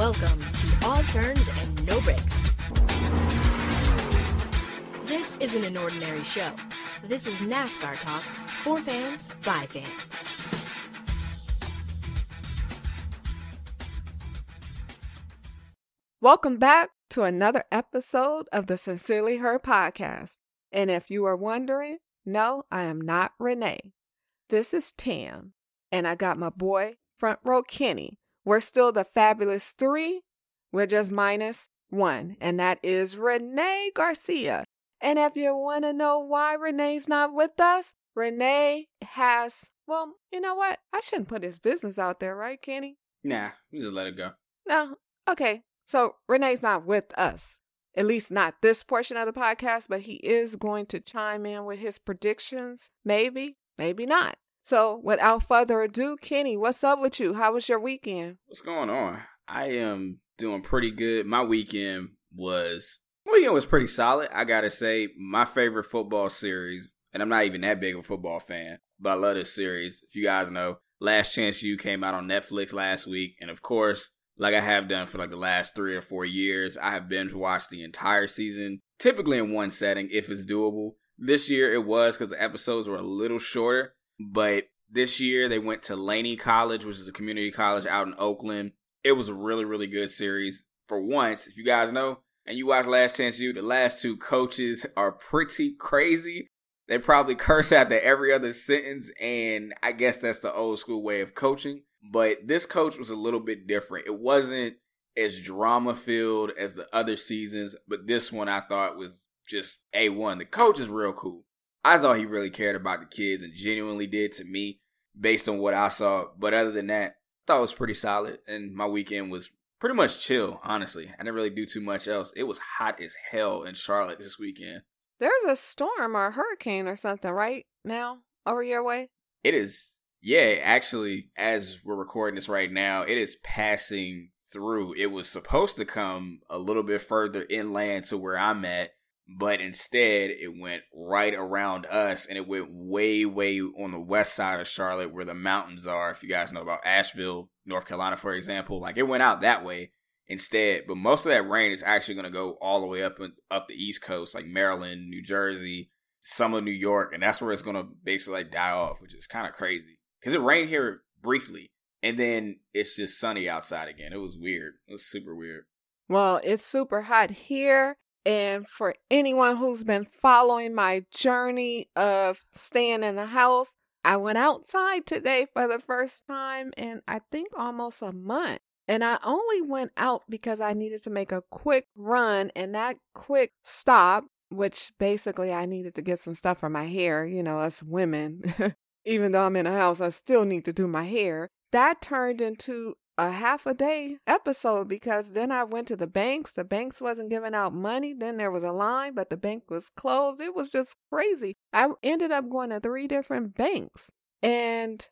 Welcome to All Turns and No Breaks. This isn't an ordinary show. This is NASCAR talk for fans by fans. Welcome back to another episode of the Sincerely Her podcast. And if you are wondering, no, I am not Renee. This is Tam, and I got my boy, front row Kenny. We're still the fabulous three. We're just minus one, and that is Renee Garcia. And if you want to know why Renee's not with us, Renee has, well, you know what? I shouldn't put his business out there, right, Kenny? Nah, we just let it go. No. Okay. So Renee's not with us, at least not this portion of the podcast, but he is going to chime in with his predictions. Maybe, maybe not. So without further ado, Kenny, what's up with you? How was your weekend? What's going on? I am doing pretty good. My weekend was weekend was pretty solid. I gotta say, my favorite football series, and I'm not even that big of a football fan, but I love this series. If you guys know, Last Chance U came out on Netflix last week, and of course, like I have done for like the last three or four years. I have binge watched the entire season, typically in one setting if it's doable. This year it was because the episodes were a little shorter, but this year they went to Laney College, which is a community college out in Oakland. It was a really, really good series. For once, if you guys know, and you watch Last Chance U, the last two coaches are pretty crazy. They probably curse after every other sentence, and I guess that's the old school way of coaching. But this coach was a little bit different. It wasn't as drama filled as the other seasons, but this one I thought was just A1. The coach is real cool. I thought he really cared about the kids and genuinely did to me based on what I saw. But other than that, I thought it was pretty solid. And my weekend was pretty much chill, honestly. I didn't really do too much else. It was hot as hell in Charlotte this weekend. There's a storm or a hurricane or something right now over your way. It is yeah, actually, as we're recording this right now, it is passing through. It was supposed to come a little bit further inland to where I'm at, but instead it went right around us and it went way, way on the west side of Charlotte where the mountains are. If you guys know about Asheville, North Carolina, for example, like it went out that way instead. But most of that rain is actually going to go all the way up up the East Coast, like Maryland, New Jersey, some of New York, and that's where it's going to basically like die off, which is kind of crazy because it rained here briefly and then it's just sunny outside again. It was weird. It was super weird. Well, it's super hot here. And for anyone who's been following my journey of staying in the house, I went outside today for the first time in I think almost a month. And I only went out because I needed to make a quick run, and that quick stop, which basically I needed to get some stuff for my hair, you know, us women. even though I'm in a house, I still need to do my hair. That turned into a half a day episode because then I went to the banks. The banks wasn't giving out money. Then there was a line, but the bank was closed. It was just crazy. I ended up going to three different banks. And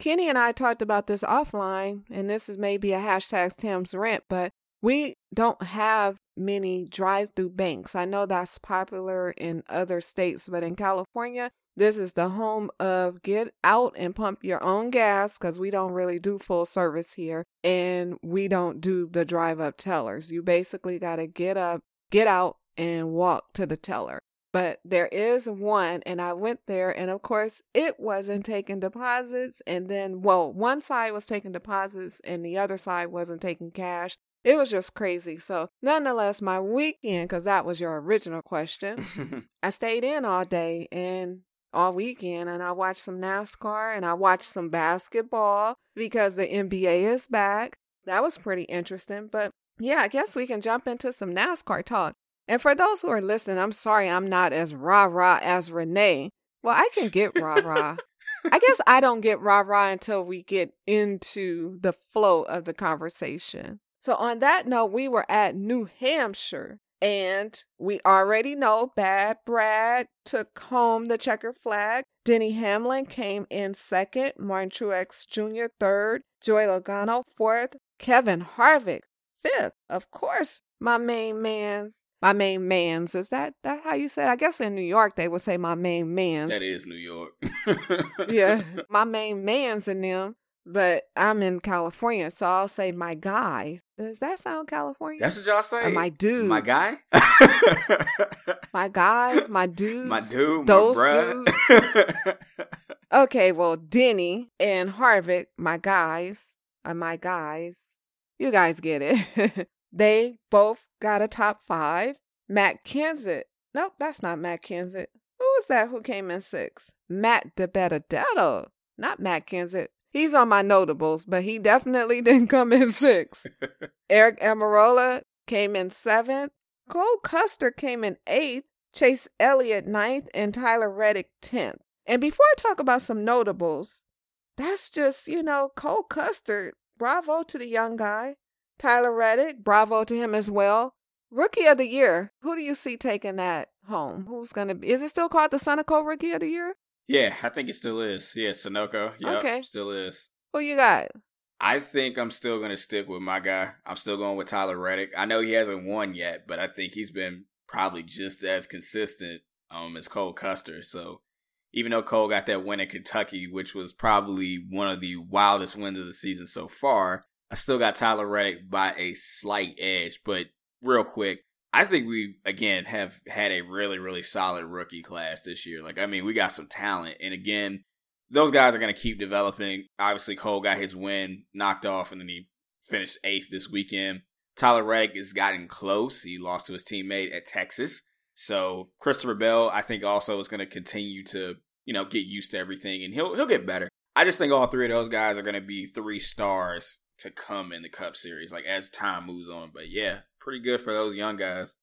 Kenny and I talked about this offline, and this is maybe a hashtag Tam's rent, but we don't have many drive through banks. I know that's popular in other states, but in California, this is the home of get out and pump your own gas because we don't really do full service here and we don't do the drive up tellers. You basically got to get up, get out, and walk to the teller. But there is one, and I went there, and of course, it wasn't taking deposits. And then, well, one side was taking deposits, and the other side wasn't taking cash. It was just crazy. So, nonetheless, my weekend, because that was your original question, I stayed in all day and all weekend and I watched some NASCAR and I watched some basketball because the NBA is back. That was pretty interesting. But yeah, I guess we can jump into some NASCAR talk. And for those who are listening, I'm sorry I'm not as rah rah as Renee. Well, I can get rah rah. I guess I don't get rah rah until we get into the flow of the conversation. So, on that note, we were at New Hampshire and we already know Bad Brad took home the checker flag. Denny Hamlin came in second, Martin Truex Jr. third, Joey Logano fourth, Kevin Harvick fifth. Of course, my main man's my main man's is that that how you say it? I guess in New York they would say my main man's. That is New York. yeah, my main man's in them but I'm in California, so I'll say my guy. Does that sound California? That's what y'all say. Or my dude. My guy. My guy, my dudes. my dude. Those my bruh. Okay, well, Denny and Harvick, my guys, are my guys. You guys get it. they both got a top five. Matt Kenseth. Nope, that's not Matt Kenseth. Who was that who came in six? Matt DiBenedetto. Not Matt Kenseth. He's on my notables, but he definitely didn't come in six. Aric Almirola came in seventh. Cole Custer came in eighth. Chase Elliott ninth, and Tyler Reddick tenth. And before I talk about some notables, that's just, you know, Cole Custer. Bravo to the young guy. Tyler Reddick, bravo to him as well. Rookie of the year. Who do you see taking that home? Who's going to be? Is it still called the Sunoco Rookie of the Year? Yeah, I think it still is. Yeah, Sunoco. Yep, Okay. Still is. Who you got? I think I'm still going to stick with my guy. I'm still going with Tyler Reddick. I know he hasn't won yet, but I think he's been probably just as consistent um, as Cole Custer. So even though Cole got that win in Kentucky, which was probably one of the wildest wins of the season so far, I still got Tyler Reddick by a slight edge. But real quick, I think we again have had a really, really solid rookie class this year. Like, I mean, we got some talent. And again, those guys are going to keep developing. Obviously, Cole got his win knocked off and then he finished eighth this weekend. Tyler Reddick has gotten close. He lost to his teammate at Texas. So Christopher Bell, I think, also is going to continue to, you know, get used to everything and he'll he'll get better. I just think all three of those guys are going to be three stars to come in the Cup Series, like as time moves on. But yeah, pretty good for those young guys.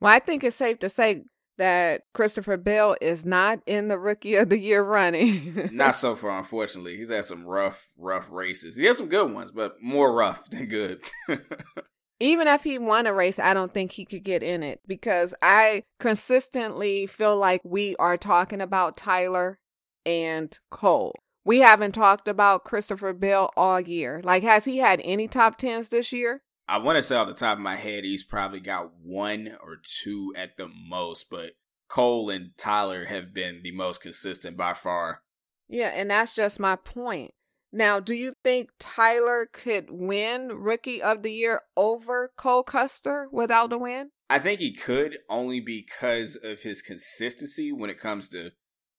Well, I think it's safe to say that Christopher Bell is not in the Rookie of the Year running. Not so far, unfortunately. He's had some rough, rough races. He had some good ones, but more rough than good. even if he won a race, I don't think he could get in it because I consistently feel like we are talking about Tyler and Cole. We haven't talked about Christopher Bell all year. Like, has he had any top tens this year? I want to say off the top of my head, he's probably got one or two at the most, but Cole and Tyler have been the most consistent by far. Yeah, and that's just my point. Now, do you think Tyler could win Rookie of the Year over Cole Custer without a win? I think he could only because of his consistency when it comes to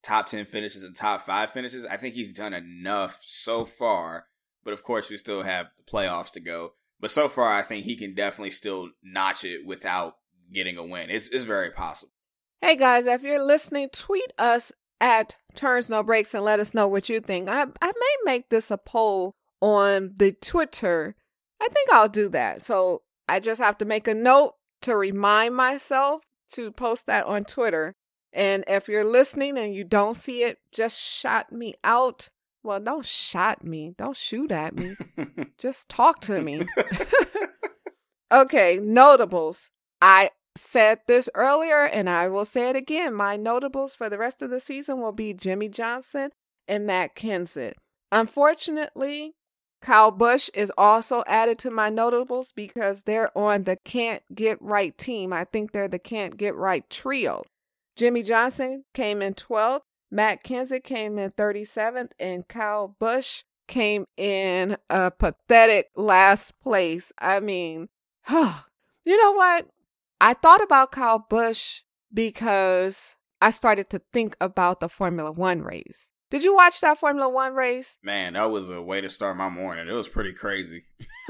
top 10 finishes and top 5 finishes. I think he's done enough so far, but of course, we still have the playoffs to go. But so far, I think he can definitely still notch it without getting a win. It's, it's very possible. Hey guys, if you're listening, tweet us at Turns No Breaks and let us know what you think. I, I may make this a poll on the Twitter. I think I'll do that. So I just have to make a note to remind myself to post that on Twitter. And if you're listening and you don't see it, just shout me out. Well, don't shot me. Don't shoot at me. Just talk to me. okay, notables. I said this earlier and I will say it again. My notables for the rest of the season will be Jimmie Johnson and Matt Kenseth. Unfortunately, Kyle Busch is also added to my notables because they're on the can't get right team. I think they're the can't get right trio. Jimmie Johnson came in 12th, Matt Kenseth came in 37th, and Kyle Busch came in a pathetic last place. I mean, huh. you know what? I thought about Kyle Busch because I started to think about the Formula One race. Did you watch that Formula One race? Man, that was a way to start my morning. It was pretty crazy.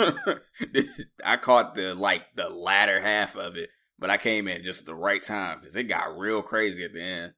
I caught the like the latter half of it, but I came in just at the right time because it got real crazy at the end.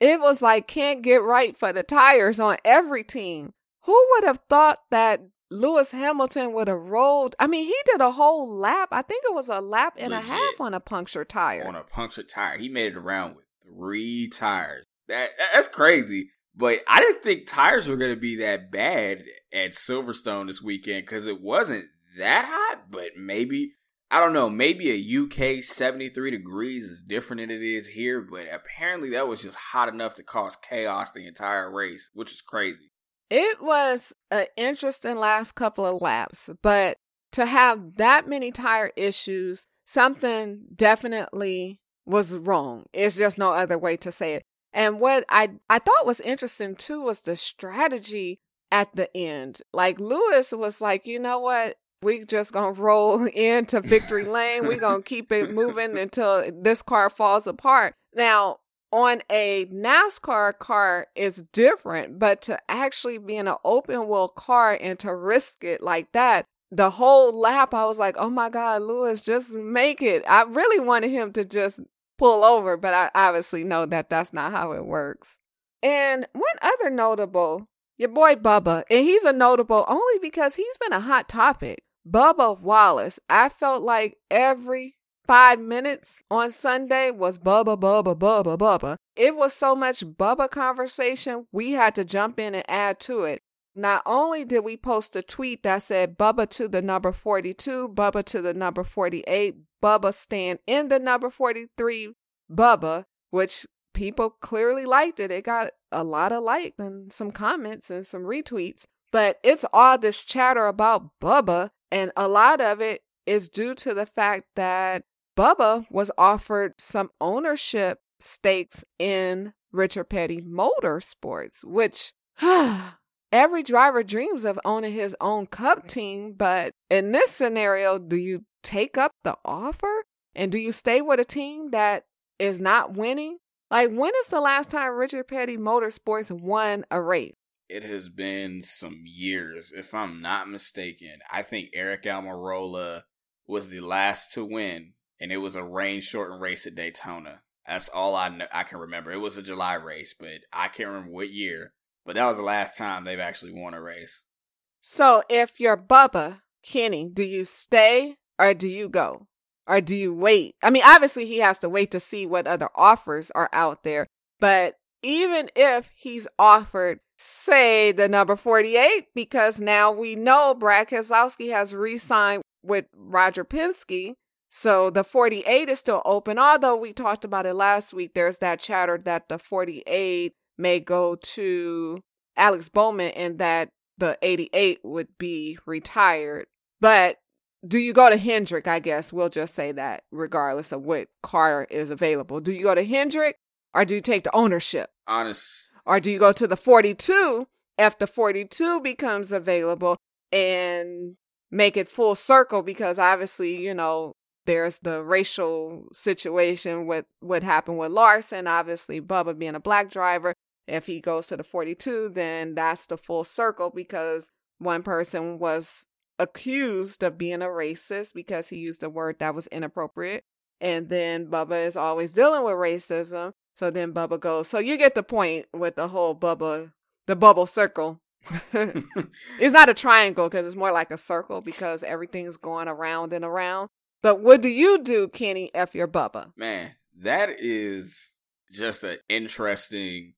It was like can't get right for the tires on every team. Who would have thought that Lewis Hamilton would have rolled? I mean, he did a whole lap. I think it was a lap and Legit. a half on a punctured tire. On a punctured tire, he made it around with three tires. That that's crazy. But I didn't think tires were going to be that bad at Silverstone this weekend because it wasn't that hot. But maybe I don't know. Maybe a UK 73 degrees is different than it is here, but apparently that was just hot enough to cause chaos the entire race, which is crazy. It was an interesting last couple of laps, but to have that many tire issues, something definitely was wrong. It's just no other way to say it. And what I I thought was interesting too was the strategy at the end. Like Lewis was like, you know what? We just gonna roll into victory lane. We gonna keep it moving until this car falls apart. Now, on a NASCAR car is different, but to actually be in an open wheel car and to risk it like that, the whole lap, I was like, oh my God, Lewis, just make it. I really wanted him to just pull over, but I obviously know that that's not how it works. And one other notable, your boy Bubba, and he's a notable only because he's been a hot topic. Bubba Wallace, I felt like every five minutes on Sunday was Bubba, Bubba, Bubba, Bubba. It was so much Bubba conversation, we had to jump in and add to it. Not only did we post a tweet that said Bubba to the number 42, Bubba to the number 48, Bubba stand in the number 43, Bubba, which people clearly liked it. It got a lot of likes and some comments and some retweets. But it's all this chatter about Bubba, and a lot of it is due to the fact that Bubba was offered some ownership stakes in Richard Petty Motorsports, which every driver dreams of owning his own cup team. But in this scenario, do you take up the offer? And do you stay with a team that is not winning? Like, when is the last time Richard Petty Motorsports won a race? It has been some years, if I'm not mistaken. I think Aric Almirola was the last to win and it was a rain shortened race at Daytona. That's all I know, I can remember. It was a July race, but I can't remember what year. But that was the last time they've actually won a race. So if you're Bubba Kenny, do you stay or do you go? Or do you wait? I mean, obviously he has to wait to see what other offers are out there. But even if he's offered, say, the number 48, because now we know Brad Keselowski has re signed with Roger Penske, so the 48 is still open, although we talked about it last week. There's that chatter that the 48 may go to Alex Bowman and that the 88 would be retired. But do you go to Hendrick? I guess we'll just say that regardless of what car is available. Do you go to Hendrick or do you take the ownership? Honest. Or do you go to the 42 if the 42 becomes available and make it full circle? Because obviously, you know, there's the racial situation with what happened with Larson. Obviously, Bubba being a black driver. If he goes to the 42, then that's the full circle because one person was accused of being a racist because he used a word that was inappropriate. And then Bubba is always dealing with racism. So then Bubba goes. So you get the point with the whole Bubba, the bubble circle. it's not a triangle because it's more like a circle because everything's going around and around. But what do you do, Kenny, if you're Bubba? Man, that is just an interesting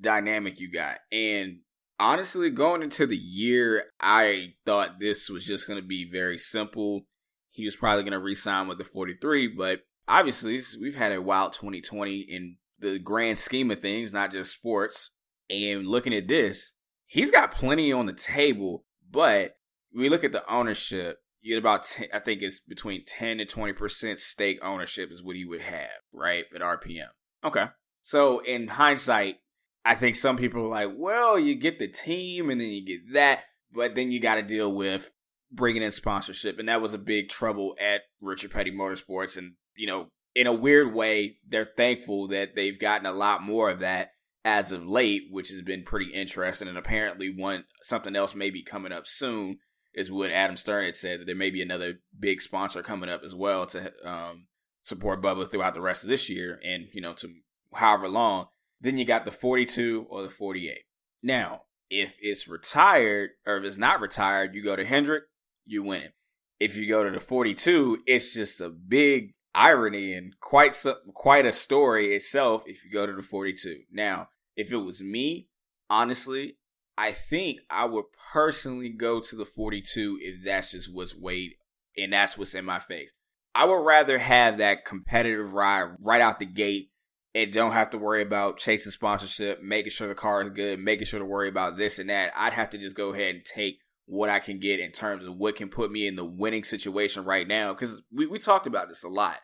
dynamic you got. And honestly, going into the year, I thought this was just going to be very simple. He was probably going to re-sign with the 43, but obviously we've had a wild 2020 in the grand scheme of things, not just sports. And looking at this, he's got plenty on the table, but we look at the ownership you get about 10, I think it's between 10 to 20% stake ownership is what you would have, right? At RPM. Okay. So in hindsight, I think some people are like, well, you get the team and then you get that, but then you got to deal with bringing in sponsorship. And that was a big trouble at Richard Petty Motorsports. And, you know, in a weird way, they're thankful that they've gotten a lot more of that as of late, which has been pretty interesting. And apparently, one something else may be coming up soon is what Adam Stern had said that there may be another big sponsor coming up as well to um, support Bubba throughout the rest of this year and you know to however long. Then you got the 42 or the 48. Now, if it's retired or if it's not retired, you go to Hendrick, you win it. If you go to the 42, it's just a big irony and quite quite a story itself if you go to the 42. Now, if it was me, honestly, I think I would personally go to the 42 if that's just what's weighed and that's what's in my face. I would rather have that competitive ride right out the gate and don't have to worry about chasing sponsorship, making sure the car is good, making sure to worry about this and that. I'd have to just go ahead and take what I can get in terms of what can put me in the winning situation right now. Because we, we talked about this a lot.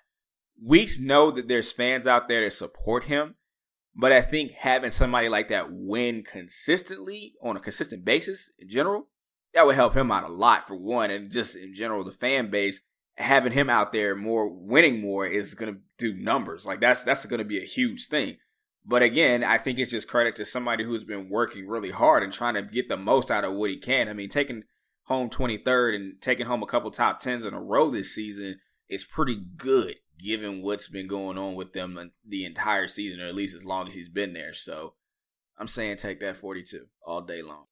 We know that there's fans out there that support him, But I think having somebody like that win consistently on a consistent basis in general, that would help him out a lot for one, and just in general the fan base having him out there more winning more is going to do numbers. Like that's that's going to be a huge thing. But again, I think it's just credit to somebody who's been working really hard and trying to get the most out of what he can. I mean, taking home 23rd and taking home a couple top 10s in a row this season is pretty good given what's been going on with them the entire season, or at least as long as he's been there. So I'm saying take that 42 all day long.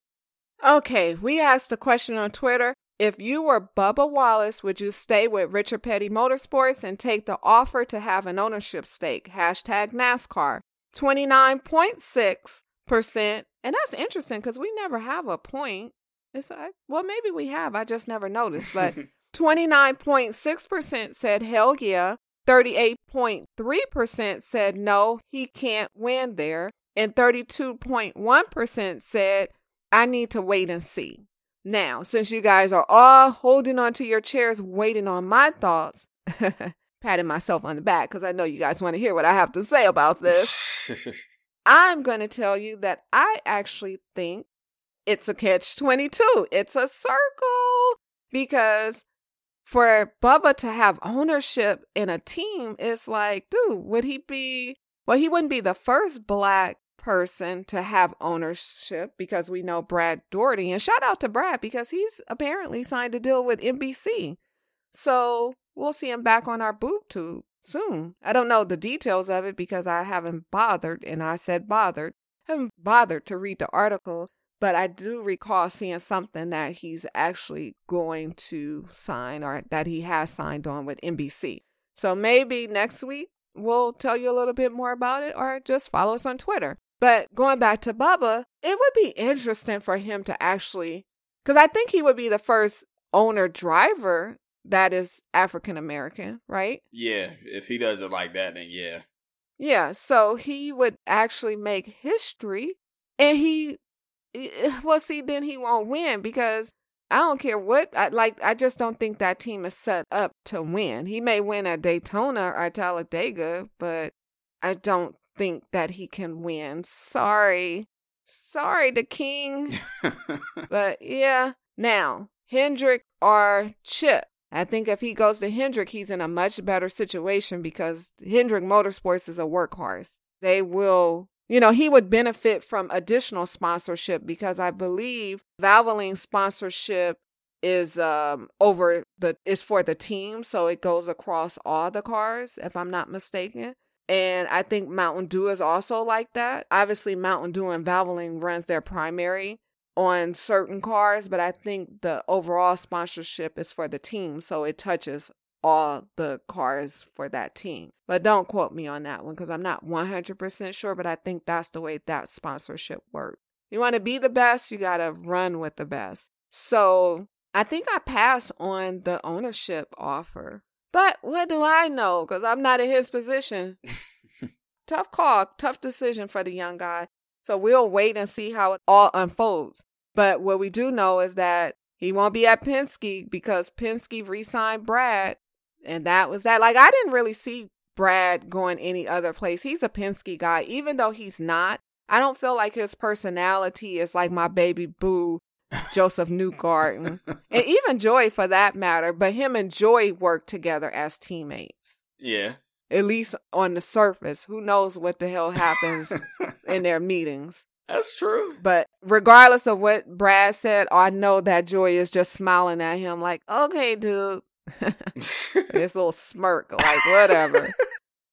Okay, we asked a question on Twitter. If you were Bubba Wallace, would you stay with Richard Petty Motorsports and take the offer to have an ownership stake? Hashtag NASCAR. 29.6%. And that's interesting because we never have a point. It's like, well, maybe we have. I just never noticed. But 29.6% said hell yeah. 38.3% said no, he can't win there. And 32.1% said, I need to wait and see. Now, since you guys are all holding onto your chairs, waiting on my thoughts, patting myself on the back because I know you guys want to hear what I have to say about this. I'm going to tell you that I actually think it's a catch 22. It's a circle because for Bubba to have ownership in a team, it's like, dude, would he be, well, he wouldn't be the first black person to have ownership because we know Brad Daugherty. And shout out to Brad because he's apparently signed a deal with NBC. So we'll see him back on our boob tube soon. I don't know the details of it because I haven't bothered, and I said bothered, I haven't bothered to read the article. But I do recall seeing something that he's actually going to sign or that he has signed on with NBC. So maybe next week we'll tell you a little bit more about it or just follow us on Twitter. But going back to Bubba, it would be interesting for him to actually, because I think he would be the first owner driver that is African American, right? Yeah, if he does it like that, then yeah. Yeah, so he would actually make history and he Eh, well see then he won't win because I don't care what I like I just don't think that team is set up to win. He may win at Daytona or Talladega, but I don't think that he can win. Sorry. Sorry the king. but yeah. Now, Hendrick or Chip. I think if he goes to Hendrick, he's in a much better situation because Hendrick Motorsports is a workhorse. They will, you know, he would benefit from additional sponsorship because I believe Valvoline sponsorship is um over the is for the team, so it goes across all the cars, if I'm not mistaken. And I think Mountain Dew is also like that. Obviously, Mountain Dew and Valvoline runs their primary on certain cars, but I think the overall sponsorship is for the team, so it touches all the cars for that team. But don't quote me on that one because I'm not 100% sure, but I think that's the way that sponsorship works. You want to be the best, you got to run with the best. So I think I pass on the ownership offer. But what do I know? Because I'm not in his position. tough call, tough decision for the young guy. So we'll wait and see how it all unfolds. But what we do know is that he won't be at Penske because Penske re signed Brad. And that was that. Like, I didn't really see Brad going any other place. He's a Penske guy, even though he's not. I don't feel like his personality is like my baby boo, Josef Newgarden, and even Joey for that matter. But him and Joey work together as teammates. Yeah. At least on the surface. Who knows what the hell happens in their meetings. That's true. But regardless of what Brad said, I know that Joey is just smiling at him like, okay, dude. this little smirk, like whatever.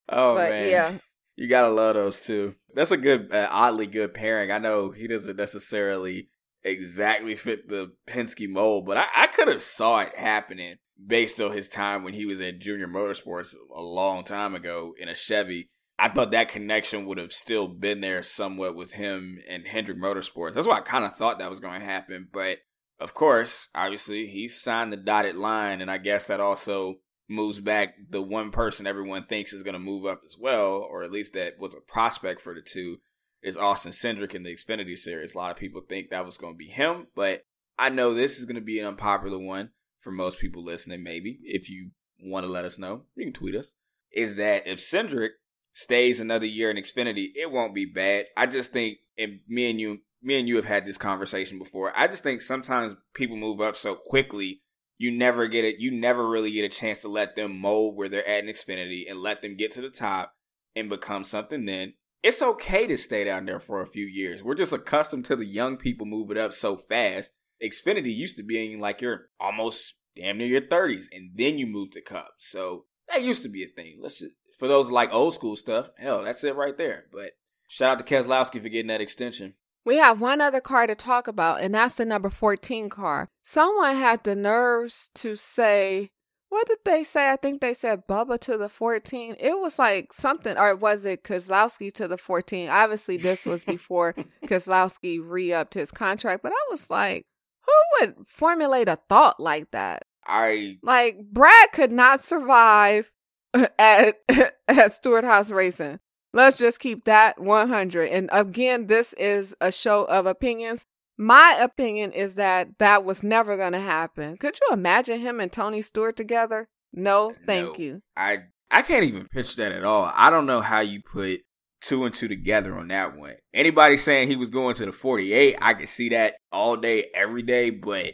Oh but, man, yeah, you gotta love those too. That's a good, uh, oddly good pairing. I know he doesn't necessarily exactly fit the Penske mold, but I, I could have saw it happening based on his time when he was at Junior Motorsports a long time ago in a Chevy. I thought that connection would have still been there somewhat with him and Hendrick Motorsports. That's why I kind of thought that was going to happen. But of course, obviously, he signed the dotted line, and I guess that also moves back the one person everyone thinks is going to move up as well, or at least that was a prospect for the two, is Austin Cindric in the Xfinity Series. A lot of people think that was going to be him, but I know this is going to be an unpopular one for most people listening. Maybe if you want to let us know, you can tweet us. Is that if Cindric stays another year in Xfinity, it won't be bad. I just think, and me and you, me and you have had this conversation before. I just think sometimes people move up so quickly, you never get it. You never really get a chance to let them mold where they're at in Xfinity and let them get to the top and become something. Then it's okay to stay down there for a few years. We're just accustomed to the young people moving up so fast. Xfinity used to being like you're almost damn near your 30s, and then you move to Cup. So that used to be a thing. Let's just for those like old school stuff, hell, that's it right there. But shout out to Keselowski for getting that extension. We have one other car to talk about, and that's the number 14 car. Someone had the nerves to say, what did they say? I think they said Bubba to the 14. It was like something, or was it Keselowski to the 14? Obviously, this was before Keselowski re upped his contract, but I was like, who would formulate a thought like that? I like Brad could not survive at at Stewart Haas Racing. Let's just keep that 100. And again, this is a show of opinions. My opinion is that that was never going to happen. Could you imagine him and Tony Stewart together? No, thank no, you. I I can't even picture that at all. I don't know how you put two and two together on that one. Anybody saying he was going to the 48, I could see that all day, every day, but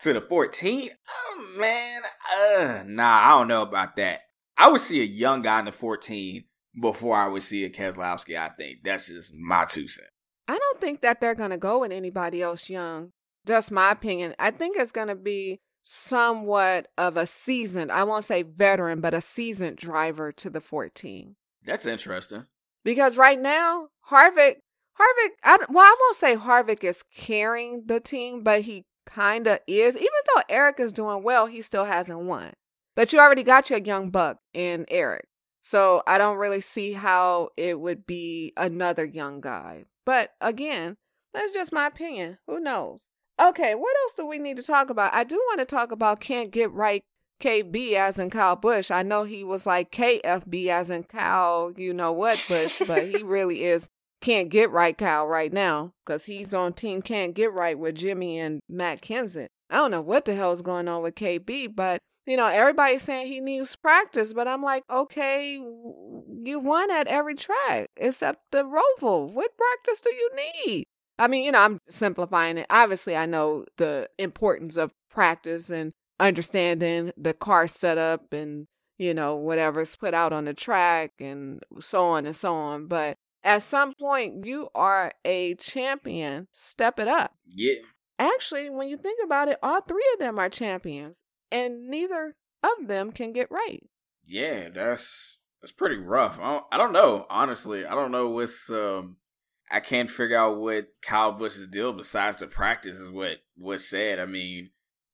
to the 14, oh man, uh, nah, I don't know about that. I would see a young guy in the 14 before I would see a Keselowski, I think. That's just my two cents. I don't think that they're going to go with anybody else young. Just my opinion. I think it's going to be somewhat of a seasoned, I won't say veteran, but a seasoned driver to the 14. That's interesting. Because right now, Harvick, Harvick, I, well, I won't say Harvick is carrying the team, but he kind of is. Even though Eric is doing well, he still hasn't won. But you already got your young buck in Eric. So I don't really see how it would be another young guy. But again, that's just my opinion. Who knows? Okay, what else do we need to talk about? I do want to talk about can't get right KB as in Kyle Busch. I know he was like KFB as in Kyle, you know what, Busch, but he really is can't get right Kyle right now because he's on team can't get right with Jimmie and Matt Kenseth. I don't know what the hell is going on with KB, but you know, everybody's saying he needs practice, but I'm like, okay, you won at every track except the Roval. What practice do you need? I mean, you know, I'm simplifying it. Obviously, I know the importance of practice and understanding the car setup and, you know, whatever's put out on the track and so on and so on. But at some point, you are a champion. Step it up. Yeah. Actually, when you think about it, all three of them are champions and neither of them can get right. Yeah, that's that's pretty rough. I don't, I don't know, honestly. I don't know what's um I can't figure out what Kyle Busch's deal besides the practice is what was said. I mean,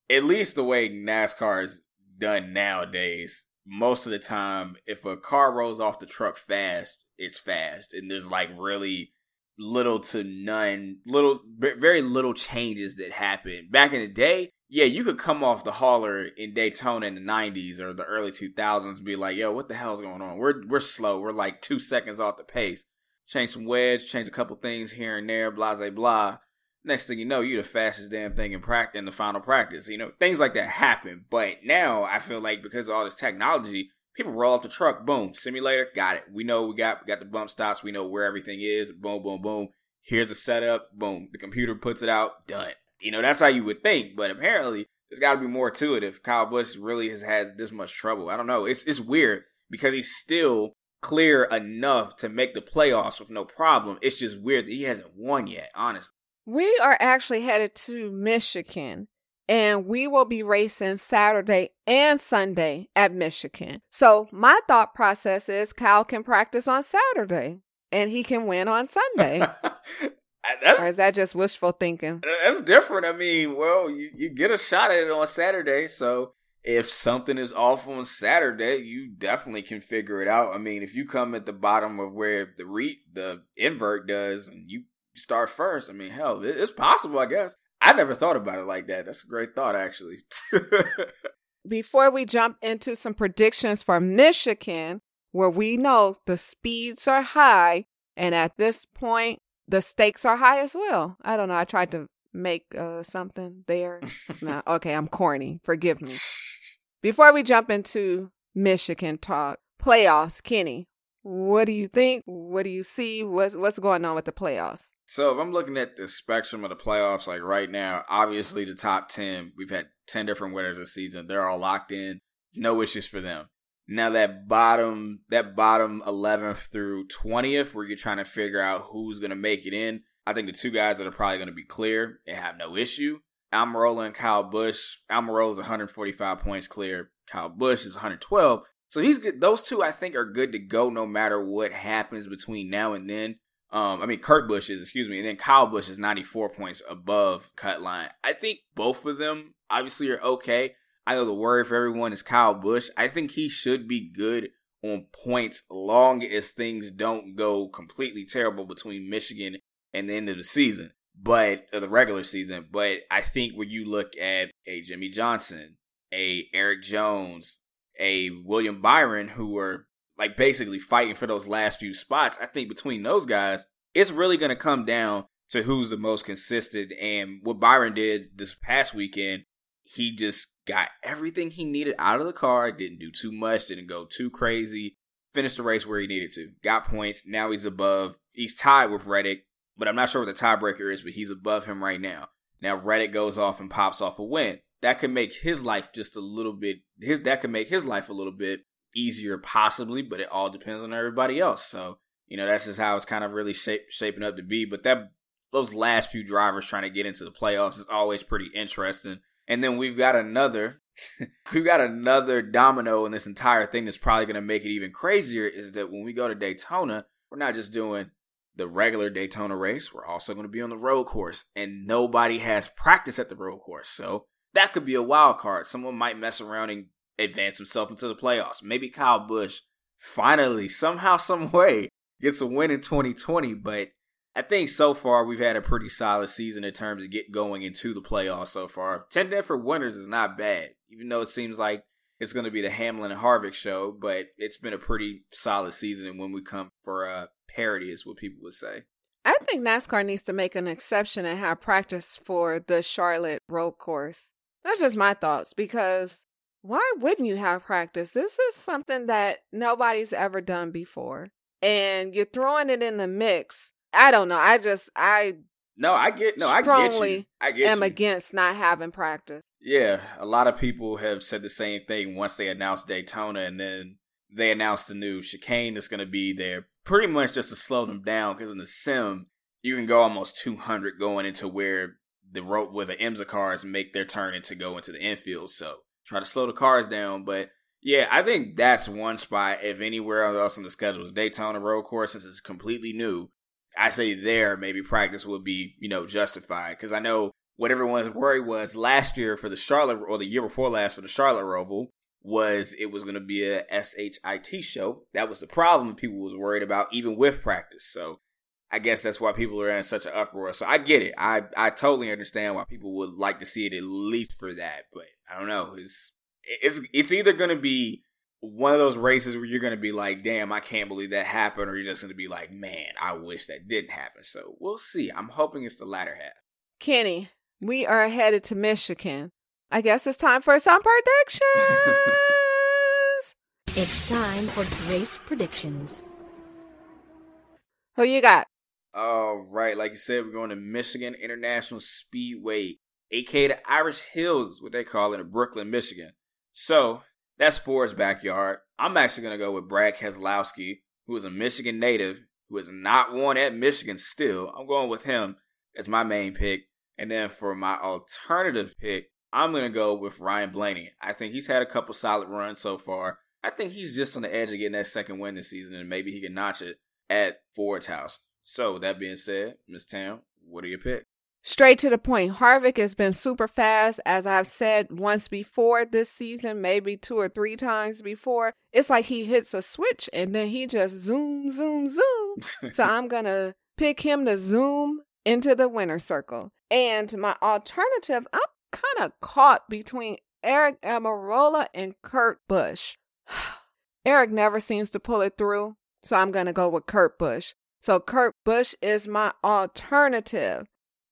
at least the way NASCAR is done nowadays, most of the time, if a car rolls off the truck fast, it's fast, and there's like really little to none, little, very little changes that happen. Back in the day, yeah, you could come off the hauler in Daytona in the '90s or the early 2000s and be like, "Yo, what the hell's going on? We're we're slow. We're like two seconds off the pace. Change some wedge, change a couple things here and there, blah blah blah." Next thing you know, you're the fastest damn thing in practice in the final practice. You know, things like that happen. But now I feel like because of all this technology, people roll off the truck, boom, simulator, got it. We know we got we got the bump stops. We know where everything is. Boom, boom, boom. Here's the setup. Boom. The computer puts it out. Done. You know, that's how you would think, but apparently there's got to be more to it if Kyle Busch really has had this much trouble. I don't know. It's it's weird because he's still clear enough to make the playoffs with no problem. It's just weird that he hasn't won yet, honestly. We are actually headed to Michigan and we will be racing Saturday and Sunday at Michigan. So my thought process is Kyle can practice on Saturday and he can win on Sunday. or is that just wishful thinking? That's different. I mean, well, you, you get a shot at it on Saturday, so if something is off on Saturday, you definitely can figure it out. I mean, if you come at the bottom of where the re the invert does, and you start first, I mean, hell, it's possible, I guess. I never thought about it like that. That's a great thought, actually. Before we jump into some predictions for Michigan, where we know the speeds are high, and at this point, the stakes are high as well. I don't know. I tried to make uh, something there. nah, okay, I'm corny. Forgive me. Before we jump into Michigan talk, playoffs, Kenny, What do you think? What do you see? What's what's going on with the playoffs? So if I'm looking at the spectrum of the playoffs, like right now, obviously the top ten, we've had ten different winners this season. They're all locked in. No issues for them. Now that bottom that bottom eleventh through twentieth, where you're trying to figure out who's gonna make it in, I think the two guys that are probably gonna be clear and have no issue. Almirola and Kyle Busch. Almirola is 145 points clear. Kyle Busch is 112. So he's good. Those two, I think, are good to go no matter what happens between now and then. Um, I mean, Kurt Busch is, excuse me, and then Kyle Busch is 94 points above cut line. I think both of them obviously are okay. I know the worry for everyone is Kyle Busch. I think he should be good on points long as things don't go completely terrible between Michigan and the end of the season, but the regular season. But I think when you look at a Jimmie Johnson, a Erik Jones, a William Byron who were like basically fighting for those last few spots. I think between those guys, it's really going to come down to who's the most consistent. And what Byron did this past weekend, he just got everything he needed out of the car, didn't do too much, didn't go too crazy, finished the race where he needed to, got points. Now he's above, he's tied with Reddick, but I'm not sure what the tiebreaker is, but he's above him right now. Now Reddick goes off and pops off a win that could make his life just a little bit his that could make his life a little bit easier possibly but it all depends on everybody else so you know that's just how it's kind of really shape, shaping up to be but that those last few drivers trying to get into the playoffs is always pretty interesting and then we've got another we've got another domino in this entire thing that's probably going to make it even crazier is that when we go to Daytona we're not just doing the regular Daytona race we're also going to be on the road course and nobody has practice at the road course so that could be a wild card. Someone might mess around and advance himself into the playoffs. Maybe Kyle Busch finally, somehow, some way, gets a win in 2020. But I think so far we've had a pretty solid season in terms of get going into the playoffs so far. 10 different winners is not bad, even though it seems like it's going to be the Hamlin and Harvick show, but it's been a pretty solid season. And when we come for uh, parity, is what people would say. I think NASCAR needs to make an exception and have practice for the Charlotte road course. That's just my thoughts because why wouldn't you have practice? This is something that nobody's ever done before. And you're throwing it in the mix. I don't know. I just I No, I get no, I get you. I get am you. against not having practice. Yeah, a lot of people have said the same thing once they announced Daytona and then they announced the new chicane that's going to be there pretty much just to slow them down because in the sim you can go almost 200 going into where the rope where the IMSA cars make their turn and to go into the infield. So try to slow the cars down. But yeah, I think that's one spot. If anywhere else on the schedule is Daytona road course, since it's completely new, I say there maybe practice would be you know justified because I know what everyone's worry was last year for the Charlotte or the year before last for the Charlotte Roval was it was going to be a SHIT show. That was the problem people was worried about even with practice. So I guess that's why people are in such an uproar. So I get it. I I totally understand why people would like to see it at least for that. But I don't know. It's it's it's either going to be one of those races where you're going to be like, "Damn, I can't believe that happened," or you're just going to be like, "Man, I wish that didn't happen." So we'll see. I'm hoping it's the latter half. Kenny, we are headed to Michigan. I guess it's time for some predictions. it's time for race predictions. Who you got? All right, like you said, we're going to Michigan International Speedway, aka the Irish Hills, what they call it in Brooklyn, Michigan. So that's Ford's backyard. I'm actually going to go with Brad Keselowski, who is a Michigan native, who has not won at Michigan still. I'm going with him as my main pick. And then for my alternative pick, I'm going to go with Ryan Blaney. I think he's had a couple solid runs so far. I think he's just on the edge of getting that second win this season, and maybe he can notch it at Ford's house. So that being said, Miss Tam, what are your picks? Straight to the point. Harvick has been super fast, as I've said once before this season, maybe two or three times before. It's like he hits a switch and then he just zoom, zoom, zoom. so I'm going to pick him to zoom into the winner circle. And my alternative, I'm kind of caught between Aric Almirola and Kurt Busch. Aric never seems to pull it through, so I'm going to go with Kurt Busch. So Kurt Busch is my alternative.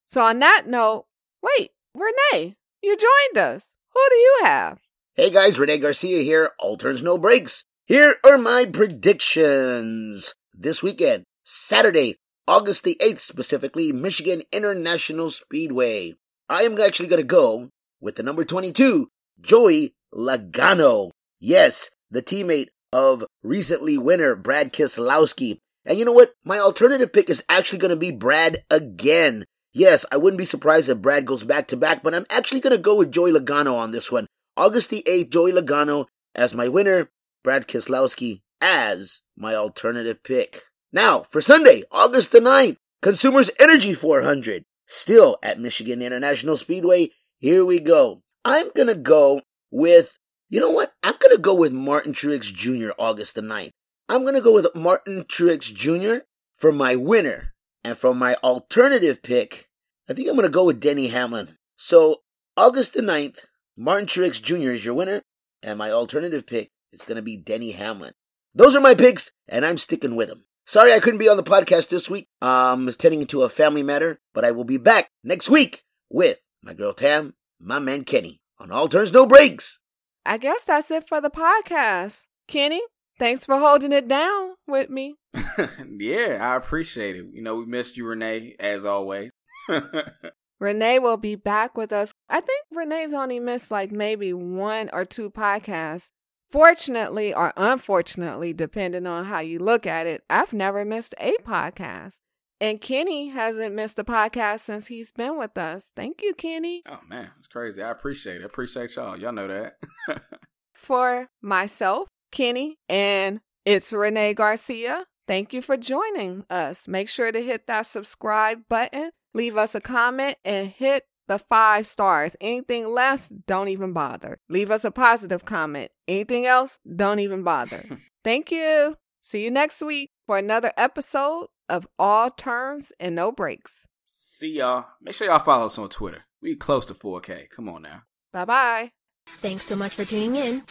So on that note, wait, Renee, you joined us. Who do you have? Hey guys, Rene Garcia here. All turns, no breaks. Here are my predictions. This weekend, Saturday, August the 8th, specifically, Michigan International Speedway. I am actually going to go with the number 22, Joey Logano. Yes, the teammate of recently winner Brad Keselowski. And you know what? My alternative pick is actually going to be Brad again. Yes, I wouldn't be surprised if Brad goes back to back, but I'm actually going to go with Joey Logano on this one. August the 8th, Joey Logano as my winner, Brad Keselowski as my alternative pick. Now, for Sunday, August the 9th, Consumers Energy 400, still at Michigan International Speedway. Here we go. I'm going to go with, you know what? I'm going to go with Martin Truex Jr. August the 9th. I'm going to go with Martin Truex Jr. for my winner. And for my alternative pick, I think I'm going to go with Denny Hamlin. So, August the 9th, Martin Truex Jr. is your winner. And my alternative pick is going to be Denny Hamlin. Those are my picks, and I'm sticking with them. Sorry I couldn't be on the podcast this week. Um, attending to a family matter, but I will be back next week with my girl Tam, my man Kenny on All Turns No Breaks. I guess that's it for the podcast. Kenny, thanks for holding it down with me. yeah, I appreciate it. You know, we missed you, Renee, as always. Renee will be back with us. I think Renee's only missed like maybe one or two podcasts. Fortunately or unfortunately, depending on how you look at it, I've never missed a podcast. And Kenny hasn't missed a podcast since he's been with us. Thank you, Kenny. Oh man, it's crazy. I appreciate it. I appreciate y'all. Y'all know that. for myself, Kenny, and it's Renee Garcia. Thank you for joining us. Make sure to hit that subscribe button, leave us a comment, and hit the five stars. Anything less, don't even bother. Leave us a positive comment. Anything else, don't even bother. Thank you. See you next week for another episode of All Turns and No Breaks. See y'all. Make sure y'all follow us on Twitter. We close to 4K. Come on now. Bye bye. Thanks so much for tuning in.